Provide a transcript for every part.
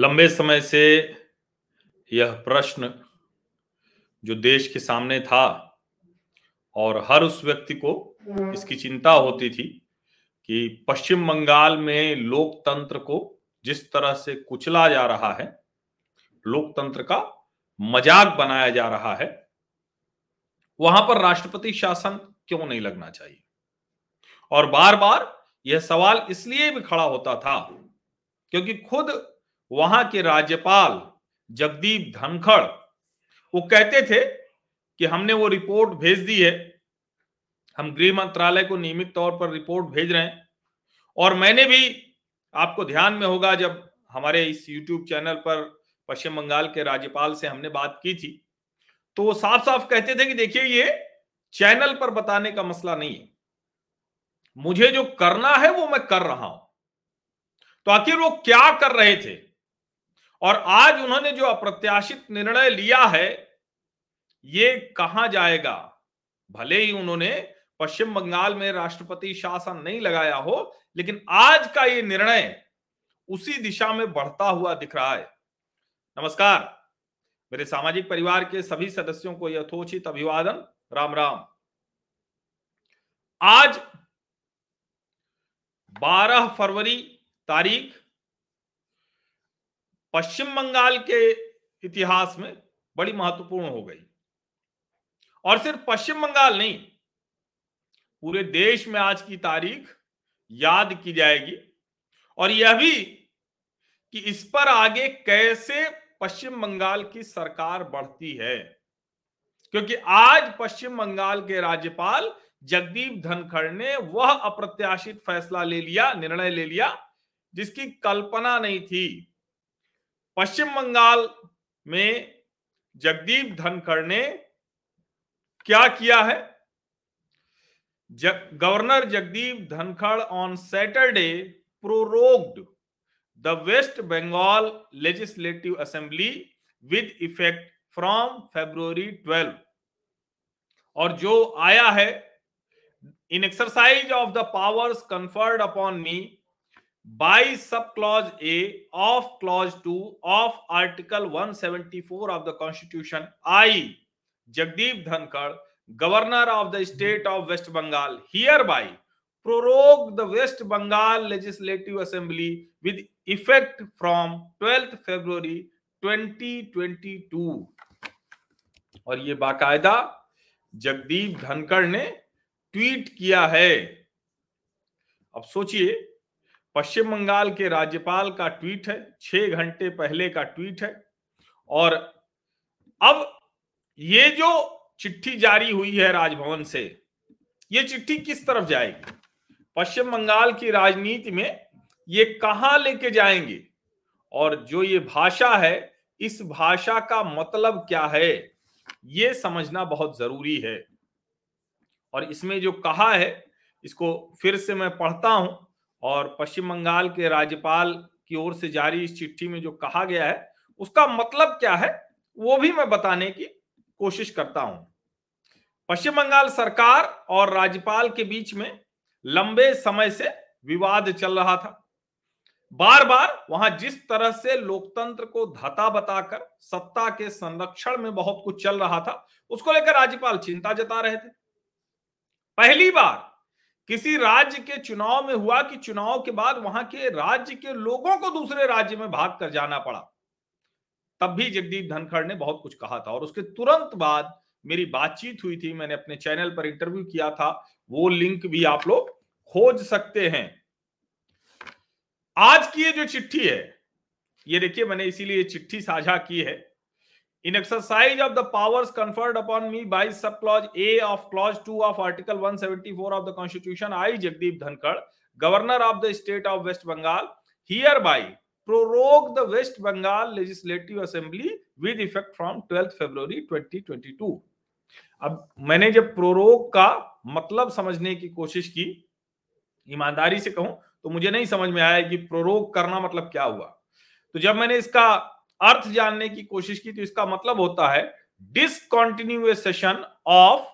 लंबे समय से यह प्रश्न जो देश के सामने था और हर उस व्यक्ति को इसकी चिंता होती थी कि पश्चिम बंगाल में लोकतंत्र को जिस तरह से कुचला जा रहा है, लोकतंत्र का मज़ाक बनाया जा रहा है, वहाँ पर राष्ट्रपति शासन क्यों नहीं लगना चाहिए? और बार बार यह सवाल इसलिए भी खड़ा होता था क्योंकि खुद वहाँ के राज्यपाल जगदीप धनखड़, वो कहते थे कि हमने वो रिपोर्ट भेज दी है। हम गृह मंत्रालय को नियमित तौर पर रिपोर्ट भेज रहे हैं। और मैंने भी, आपको ध्यान में होगा जब हमारे इस यूट्यूब चैनल पर पश्चिम बंगाल के राज्यपाल से हमने बात की थी तो वो साफ़ साफ़ कहते थे कि देखिए ये चैनल पर बताने का मसला नहीं है। मुझे जो करना है वो मैं कर रहा हूँ। तो आखिर वो क्या कर रहे थे? और आज उन्होंने जो अप्रत्याशित निर्णय लिया है, ये कहा जाएगा? भले ही उन्होंने पश्चिम बंगाल में राष्ट्रपति शासन नहीं लगाया हो, लेकिन आज का ये निर्णय उसी दिशा में बढ़ता हुआ दिख रहा है। नमस्कार। मेरे सामाजिक परिवार के सभी सदस्यों को यथोचित अभिवादन। राम राम। आज 12 फरवरी तारीख पश्चिम बंगाल के इतिहास में बड़ी महत्वपूर्ण हो गई। और सिर्फ़ पश्चिम बंगाल नहीं, पूरे देश में आज की तारीख याद की जाएगी। और यह भी कि इस पर आगे कैसे पश्चिम बंगाल की सरकार बढ़ती है, क्योंकि आज पश्चिम बंगाल के राज्यपाल जगदीप धनखड़ ने वह अप्रत्याशित फैसला ले लिया, निर्णय ले लिया, जिसकी कल्पना नहीं थी। पश्चिम बंगाल में जगदीप धनखड़ ने क्या किया है? जग, governor Jagdeep Dhankhar on Saturday prorogued the West Bengal legislative assembly with effect from February 12 और जो आया है in exercise of the powers conferred upon me by subclause A of clause 2 of article 174 of the constitution I Jagdeep Dhankar governor of the state of West Bengal hereby prorogue the West Bengal legislative assembly with effect from 12th February 2022 और ये बाकायदा जगदीप धनखड़ ने tweet किया है अब सोचिए पश्चिम बंगाल के राज्यपाल का ट्वीट है, छह घंटे पहले का ट्वीट है। और अब ये जो चिट्ठी जारी हुई है राजभवन से, ये चिट्ठी किस तरफ़ जाएगी? पश्चिम बंगाल की राजनीति में ये कहाँ लेके जाएँगे? और जो ये भाषा है, इस भाषा का मतलब क्या है? ये समझना बहुत ज़रूरी है। और इसमें जो कहा है, इसको फिर से मैं पढ़ता हूँ। और पश्चिम बंगाल के राज्यपाल की ओर से जारी इस चिट्ठी में जो कहा गया है, उसका मतलब क्या है, वो भी मैं बताने की कोशिश करता हूँ। पश्चिम बंगाल सरकार और राज्यपाल के बीच में लंबे समय से विवाद चल रहा था। बार बार वहाँ जिस तरह से लोकतंत्र को धता बताकर सत्ता के संरक्षण में बहुत कुछ चल रहा था, उसको लेकर राज्यपाल चिंता जता रहे थे। पहली बार किसी राज्य के चुनाव में हुआ कि चुनाव के बाद वहाँ के राज्य के लोगों को दूसरे राज्य में भाग कर जाना पड़ा। तब भी जगदीप धनखड़ ने बहुत कुछ कहा था और उसके तुरंत बाद मेरी बातचीत हुई थी, मैंने अपने चैनल पर इंटरव्यू किया था, वो लिंक भी आप लोग खोज सकते हैं। आज की ये जो चिट्ठी है, ये देखिए, मैंने इसीलिए चिट्ठी साझा की है in exercise of the powers conferred upon me by subclause A of clause two of article 174 of the constitution I Jagdeep Dhankhar governor of the state of West Bengal hereby prorogue the West Bengal legislative assembly with effect from 12 February 2022 अब मैंने जब prorogue का मतलब समझने की कोशिश की, ईमानदारी से कहूँ तो मुझे नहीं समझ में आया कि प्रोरोग करना मतलब क्या हुआ। तो जब मैंने इसका अर्थ जानने की कोशिश की तो इसका मतलब होता है डिसकॉन्टिन्यूएशन ऑफ़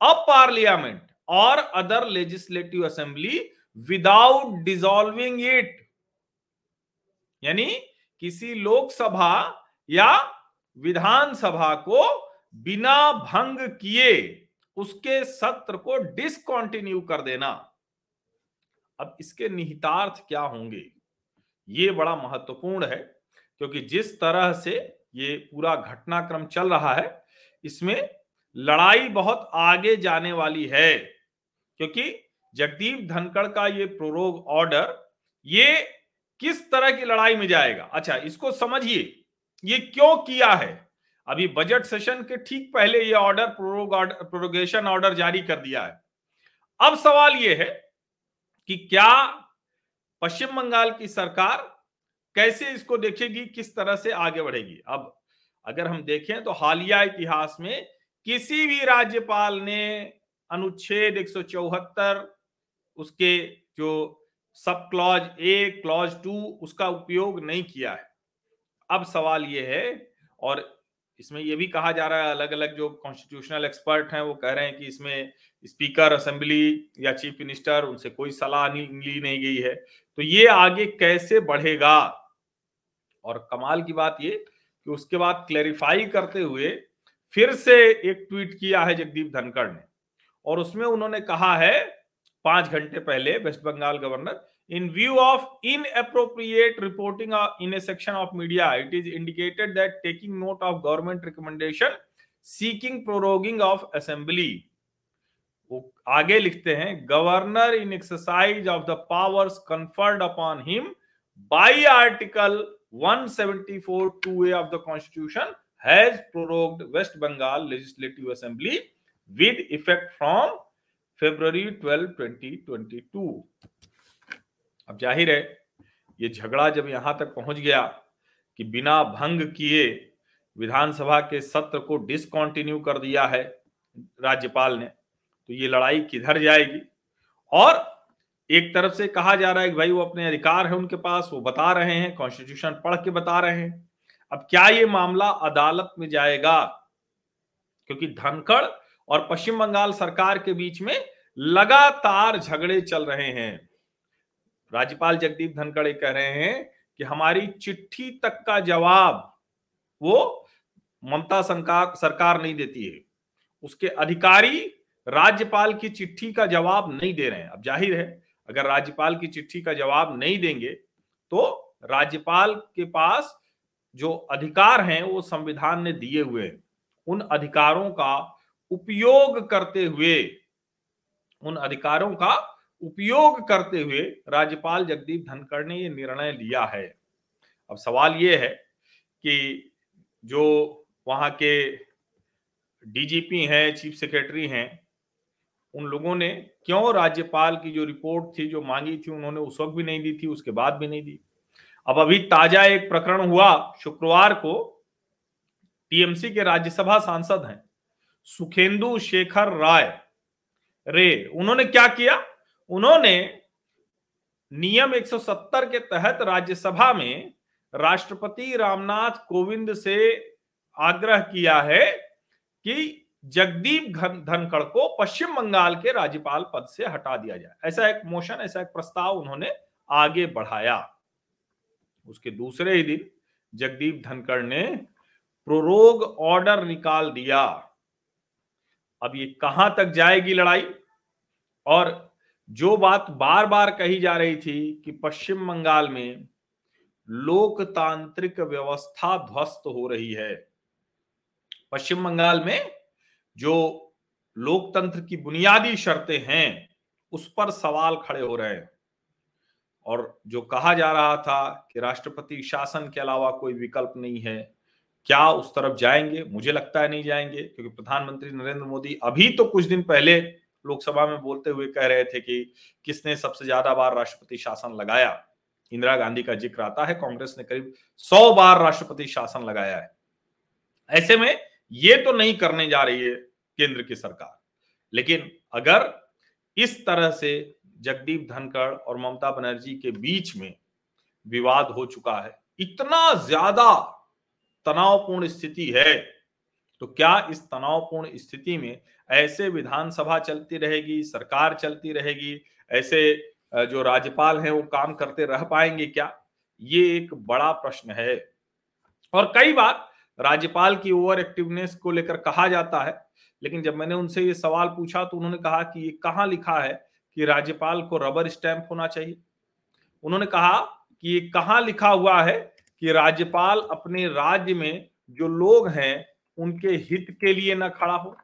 अ पार्लियामेंट और other legislative assembly without dissolving it यानी किसी लोकसभा या विधानसभा को बिना भंग किए उसके सत्र को डिसकॉन्टिन्यू कर देना। अब इसके निहितार्थ क्या होंगे? ये बड़ा महत्वपूर्ण है। क्योंकि जिस तरह से ये पूरा घटनाक्रम चल रहा है, इसमें लड़ाई बहुत आगे जाने वाली है। क्योंकि जगदीप धनखड़ का ये प्रोरोग ऑर्डर ये किस तरह की लड़ाई में जाएगा? अच्छा इसको समझिए, ये क्यों किया है? अभी बजट सेशन के ठीक पहले ये ऑर्डर प्रोरोग प्रोरोगेशन ऑर्डर जारी कर दिया है। अब सवाल ये है कि क्या पश्चिम बंगाल की सरकार कैसे इसको देखेगी, किस तरह से आगे बढ़ेगी? अब अगर हम देखें तो हालिया इतिहास में किसी भी राज्यपाल ने अनुच्छेद एक सौ चौहत्तर, उसके जो sub clause A, clause to, उसका उपयोग नहीं किया है। अब सवाल ये है, और इसमें यह भी कहा जा रहा है अलग अलग जो कॉन्स्टिट्यूशनल एक्सपर्ट हैं, वो कह रहे हैं कि इसमें स्पीकर असेंबली या चीफ मिनिस्टर उनसे कोई सलाह ली नहीं गई है। तो ये आगे कैसे बढ़ेगा? और कमाल की बात ये कि उसके बाद क्लैरिफाई करते हुए फिर से एक ट्वीट किया है जगदीप धनखड़ ने। और उसमें उन्होंने कहा है, पाँच घंटे पहले West Bengal governor in view of inappropriate reporting in a section of media it is indicated that taking note of government recommendation seeking proroguing of assembly वो आगे लिखते हैं governor in exercise of the powers conferred upon him by article 174 2a of the constitution has prorogued west bengal legislative assembly with effect from february 12 2022 अब ज़ाहिर है ये झगड़ा जब यहाँ तक पहुँच गया कि बिना भंग किए विधानसभा के सत्र को डिसकंटिन्यू कर दिया है राज्यपाल ने तो ये लड़ाई किधर जाएगी और एक तरफ़ से कहा जा रहा है कि भाई वो अपने अधिकार है उनके पास, वो बता रहे हैं कॉन्स्टिट्यूशन पढ़ के बता रहे हैं। अब क्या ये मामला अदालत में जाएगा? क्योंकि धनखड़ और पश्चिम बंगाल सरकार के बीच में लगातार झगड़े चल रहे हैं। राज्यपाल जगदीप धनखड़ कह रहे हैं कि हमारी चिट्ठी तक का जवाब वो ममता सरकार सरकार नहीं देती है। उसके अधिकारी राज्यपाल की चिट्ठी का जवाब नहीं दे रहे हैं। अब ज़ाहिर है अगर राज्यपाल की चिट्ठी का जवाब नहीं देंगे तो राज्यपाल के पास जो अधिकार हैं, वो संविधान ने दिए हुए हैं। उन अधिकारों का उपयोग करते हुए, उन अधिकारों का उपयोग करते हुए राज्यपाल जगदीप धनखड़ ने ये निर्णय लिया है। अब सवाल ये है कि जो वहाँ के डीजीपी हैं, चीफ सेक्रेटरी हैं उन लोगों ने क्यों राज्यपाल की जो रिपोर्ट थी, जो मांगी थी, उन्होंने उस वक्त भी नहीं दी थी, उसके बाद भी नहीं दी। अब अभी ताज़ा एक प्रकरण हुआ, शुक्रवार को टीएमसी के राज्यसभा सांसद हैं, सुखेंदु शेखर राय। रे, उन्होंने क्या किया? उन्होंने नियम 170 के तहत राज्यसभा में राष्ट्रपति रामनाथ कोविंद से आग्रह किया है कि जगदीप धनखड़ को पश्चिम बंगाल के राज्यपाल पद से हटा दिया जाए। ऐसा एक मोशन ऐसा एक प्रस्ताव उन्होंने आगे बढ़ाया। उसके दूसरे ही दिन जगदीप धनखड़ ने प्रोरोग ऑर्डर निकाल दिया। अब ये कहाँ तक जाएगी लड़ाई? और जो बात बार बार कही जा रही थी कि पश्चिम बंगाल में लोकतांत्रिक व्यवस्था ध्वस्त हो रही है, पश्चिम बंगाल में जो लोकतंत्र की बुनियादी शर्तें हैं, उस पर सवाल खड़े हो रहे हैं। और जो कहा जा रहा था कि राष्ट्रपति शासन के अलावा कोई विकल्प नहीं है, क्या उस तरफ़ जाएँगे? मुझे लगता है नहीं जाएँगे, क्योंकि प्रधानमंत्री नरेंद्र मोदी अभी तो कुछ दिन पहले लोकसभा में बोलते हुए कह रहे थे कि किसने सबसे ज़्यादा बार राष्ट्रपति शासन लगाया। इंदिरा गांधी का ज़िक्र आता है, कांग्रेस ने करीब सौ बार राष्ट्रपति शासन लगाया है। ऐसे में ये तो नहीं करने जा रही है केंद्र की सरकार। लेकिन अगर इस तरह से जगदीप धनखड़ और ममता बनर्जी के बीच में विवाद हो चुका है, इतना ज़्यादा तनावपूर्ण स्थिति है तो क्या इस तनावपूर्ण स्थिति में ऐसे विधानसभा चलती रहेगी, सरकार चलती रहेगी, ऐसे जो राज्यपाल हैं वो काम करते रह पाएँगे क्या? ये एक बड़ा प्रश्न है। और कई बार राज्यपाल की ओवर एक्टिवनेस को लेकर कहा जाता है। लेकिन जब मैंने उनसे ये सवाल पूछा तो उन्होंने कहा कि ये कहाँ लिखा है कि राज्यपाल को रबर स्टैंप होना चाहिए? उन्होंने कहा कि ये कहाँ लिखा हुआ है कि राज्यपाल अपने राज्य में जो लोग हैं, उनके हित के लिए ना खड़ा हो।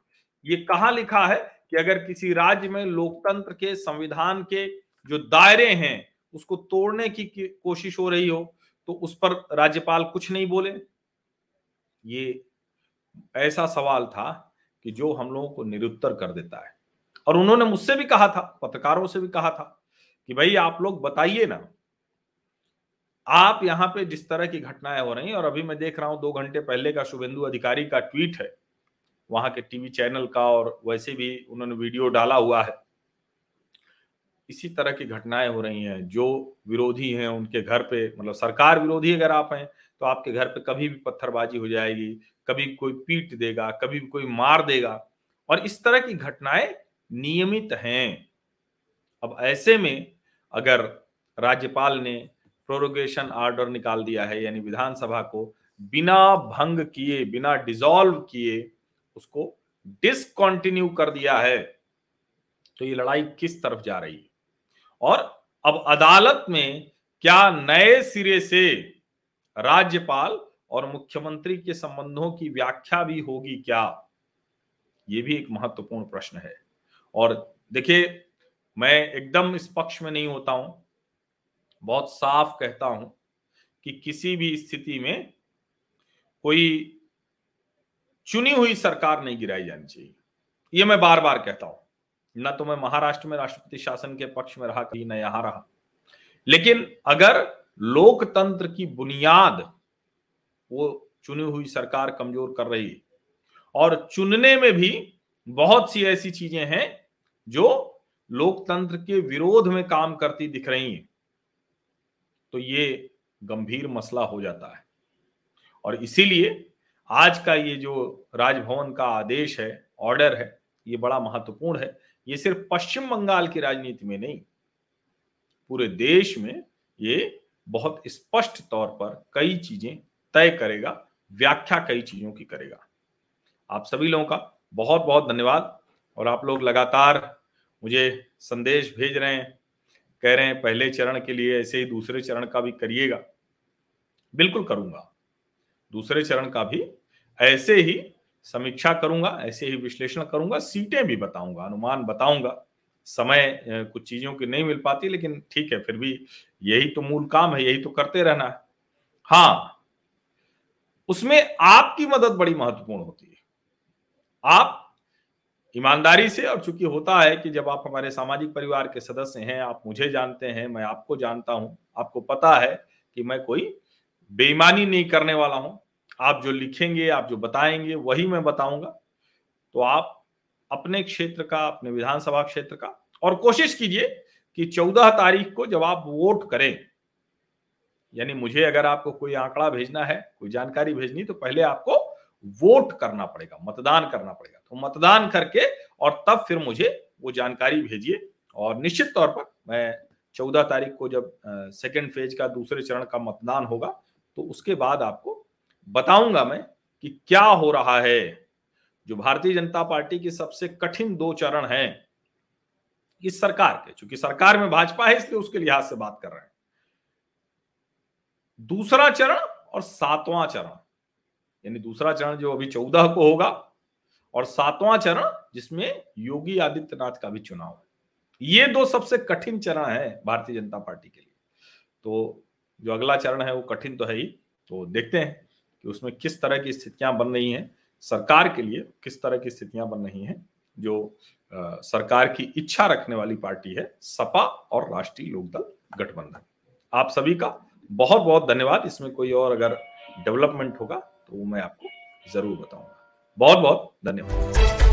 ये कहा लिखा है कि अगर किसी राज्य में लोकतंत्र के, संविधान के जो दायरे हैं, उसको तोड़ने की कोशिश हो रही हो तो उस पर राज्यपाल कुछ नहीं बोले। ये ऐसा सवाल था कि जो हम लोगों को निरुत्तर कर देता है। और उन्होंने मुझसे भी कहा था, पत्रकारों से भी कहा था कि भाई आप लोग बताइए ना, आप यहाँ पे जिस तरह की घटनाएँ हो रही और अभी मैं देख रहा हूँ दो घंटे पहले का शुभेंदु अधिकारी का ट्वीट है, वहाँ के टीवी चैनल का और वैसे भी उन्होंने वीडियो डाला हुआ है। इसी तरह की घटनाएँ हो रही हैं, जो विरोधी हैं उनके घर पे मतलब सरकार विरोधी अगर आप हैं तो आपके घर पे कभी भी पत्थरबाजी हो जाएगी, कभी कोई पीट देगा, कभी कोई मार देगा। और इस तरह की घटनाएँ नियमित हैं। अब ऐसे में अगर राज्यपाल ने प्रोरोगेशन ऑर्डर निकाल दिया है, यानी विधानसभा को बिना भंग किए, बिना डिसॉल्व किए उसको डिसकंटिन्यू कर दिया है तो ये लड़ाई किस तरफ़ जा रही है? और अब अदालत में क्या नए सिरे से राज्यपाल और मुख्यमंत्री के संबंधों की व्याख्या भी होगी क्या? ये भी एक महत्वपूर्ण प्रश्न है। और देखिए, मैं एकदम इस पक्ष में नहीं होता हूँ। बहुत साफ़ कहता हूँ कि किसी भी स्थिति में कोई चुनी हुई सरकार नहीं गिराई जानी चाहिए। ये मैं बार बार कहता हूँ। न तो मैं महाराष्ट्र में राष्ट्रपति शासन के पक्ष में रहा, कहीं न यहाँ रहा। लेकिन अगर लोकतंत्र की बुनियाद वो चुनी हुई सरकार कमज़ोर कर रही है। और चुनने में भी बहुत सी ऐसी चीज़ें हैं जो लोकतंत्र के विरोध में काम करती दिख रही हैं। तो ये गंभीर मसला हो जाता है। और इसीलिए आज का ये जो राजभवन का आदेश है, ऑर्डर है, ये बड़ा महत्वपूर्ण है। ये सिर्फ़ पश्चिम बंगाल की राजनीति में नहीं, पूरे देश में ये बहुत स्पष्ट तौर पर कई चीज़ें तय करेगा, व्याख्या कई चीज़ों की करेगा। आप सभी लोगों का बहुत बहुत धन्यवाद और आप लोग लगातार मुझे संदेश भेज रहे हैं, कह रहे हैं, पहले चरण के लिए ऐसे ही दूसरे चरण का भी करिएगा। बिल्कुल करूँगा। दूसरे चरण का भी ऐसे ही समीक्षा करूँगा, ऐसे ही विश्लेषण करूँगा, सीटें भी बताऊँगा, अनुमान बताऊँगा। समय कुछ चीज़ों की नहीं मिल पाती, लेकिन ठीक है, फिर भी यही तो मूल काम है, यही तो करते रहना है। हाँ उसमें आपकी मदद बड़ी महत्वपूर्ण होती है। आप ईमानदारी से, और चूँकि होता है कि जब आप हमारे सामाजिक परिवार के सदस्य हैं, आप मुझे जानते हैं, मैं आपको जानता हूँ, आपको पता है कि मैं कोई बेईमानी नहीं करने वाला हूँ। आप जो लिखेंगे, आप जो बताएँगे, वही मैं बताऊँगा। तो आप अपने क्षेत्र का, अपने विधानसभा क्षेत्र का। और कोशिश कीजिए कि चौदह तारीख को जब आप वोट करें, यानी मुझे अगर आपको कोई आंकड़ा भेजना है, कोई जानकारी भेजनी तो पहले आपको वोट करना पड़ेगा, मतदान करना पड़ेगा। तो मतदान करके और तब फिर मुझे वो जानकारी भेजिए। और निश्चित तौर पर मैं चौदह तारीख को जब सेकेंड फ़ेज़ का, दूसरे चरण का मतदान होगा तो उसके बाद आपको बताऊँगा मैं कि क्या हो रहा है। जो भारतीय जनता पार्टी की सबसे कठिन दो चरण है इस सरकार के, चूँकि सरकार में भाजपा है, इसलिए उसके लिहाज से बात कर रहे हैं। दूसरा चरण और सातवां चरण, यानी दूसरा चरण जो अभी चौदह को होगा, और सातवां चरण जिसमें योगी आदित्यनाथ का भी चुनाव है। ये दो सबसे कठिन चरण है भारतीय जनता पार्टी के लिए। तो जो अगला चरण है वो कठिन तो है ही तो देखते हैं कि उसमें किस तरह की स्थितियाँ बन रही हैं। सरकार के लिए किस तरह की स्थितियाँ बन रही हैं जो आ, सरकार की इच्छा रखने वाली पार्टी है सपा और राष्ट्रीय लोकदल गठबंधन। आप सभी का बहुत बहुत धन्यवाद। इसमें कोई और अगर डेवलपमेंट होगा तो मैं आपको ज़रूर बताऊँगा। बहुत बहुत धन्यवाद।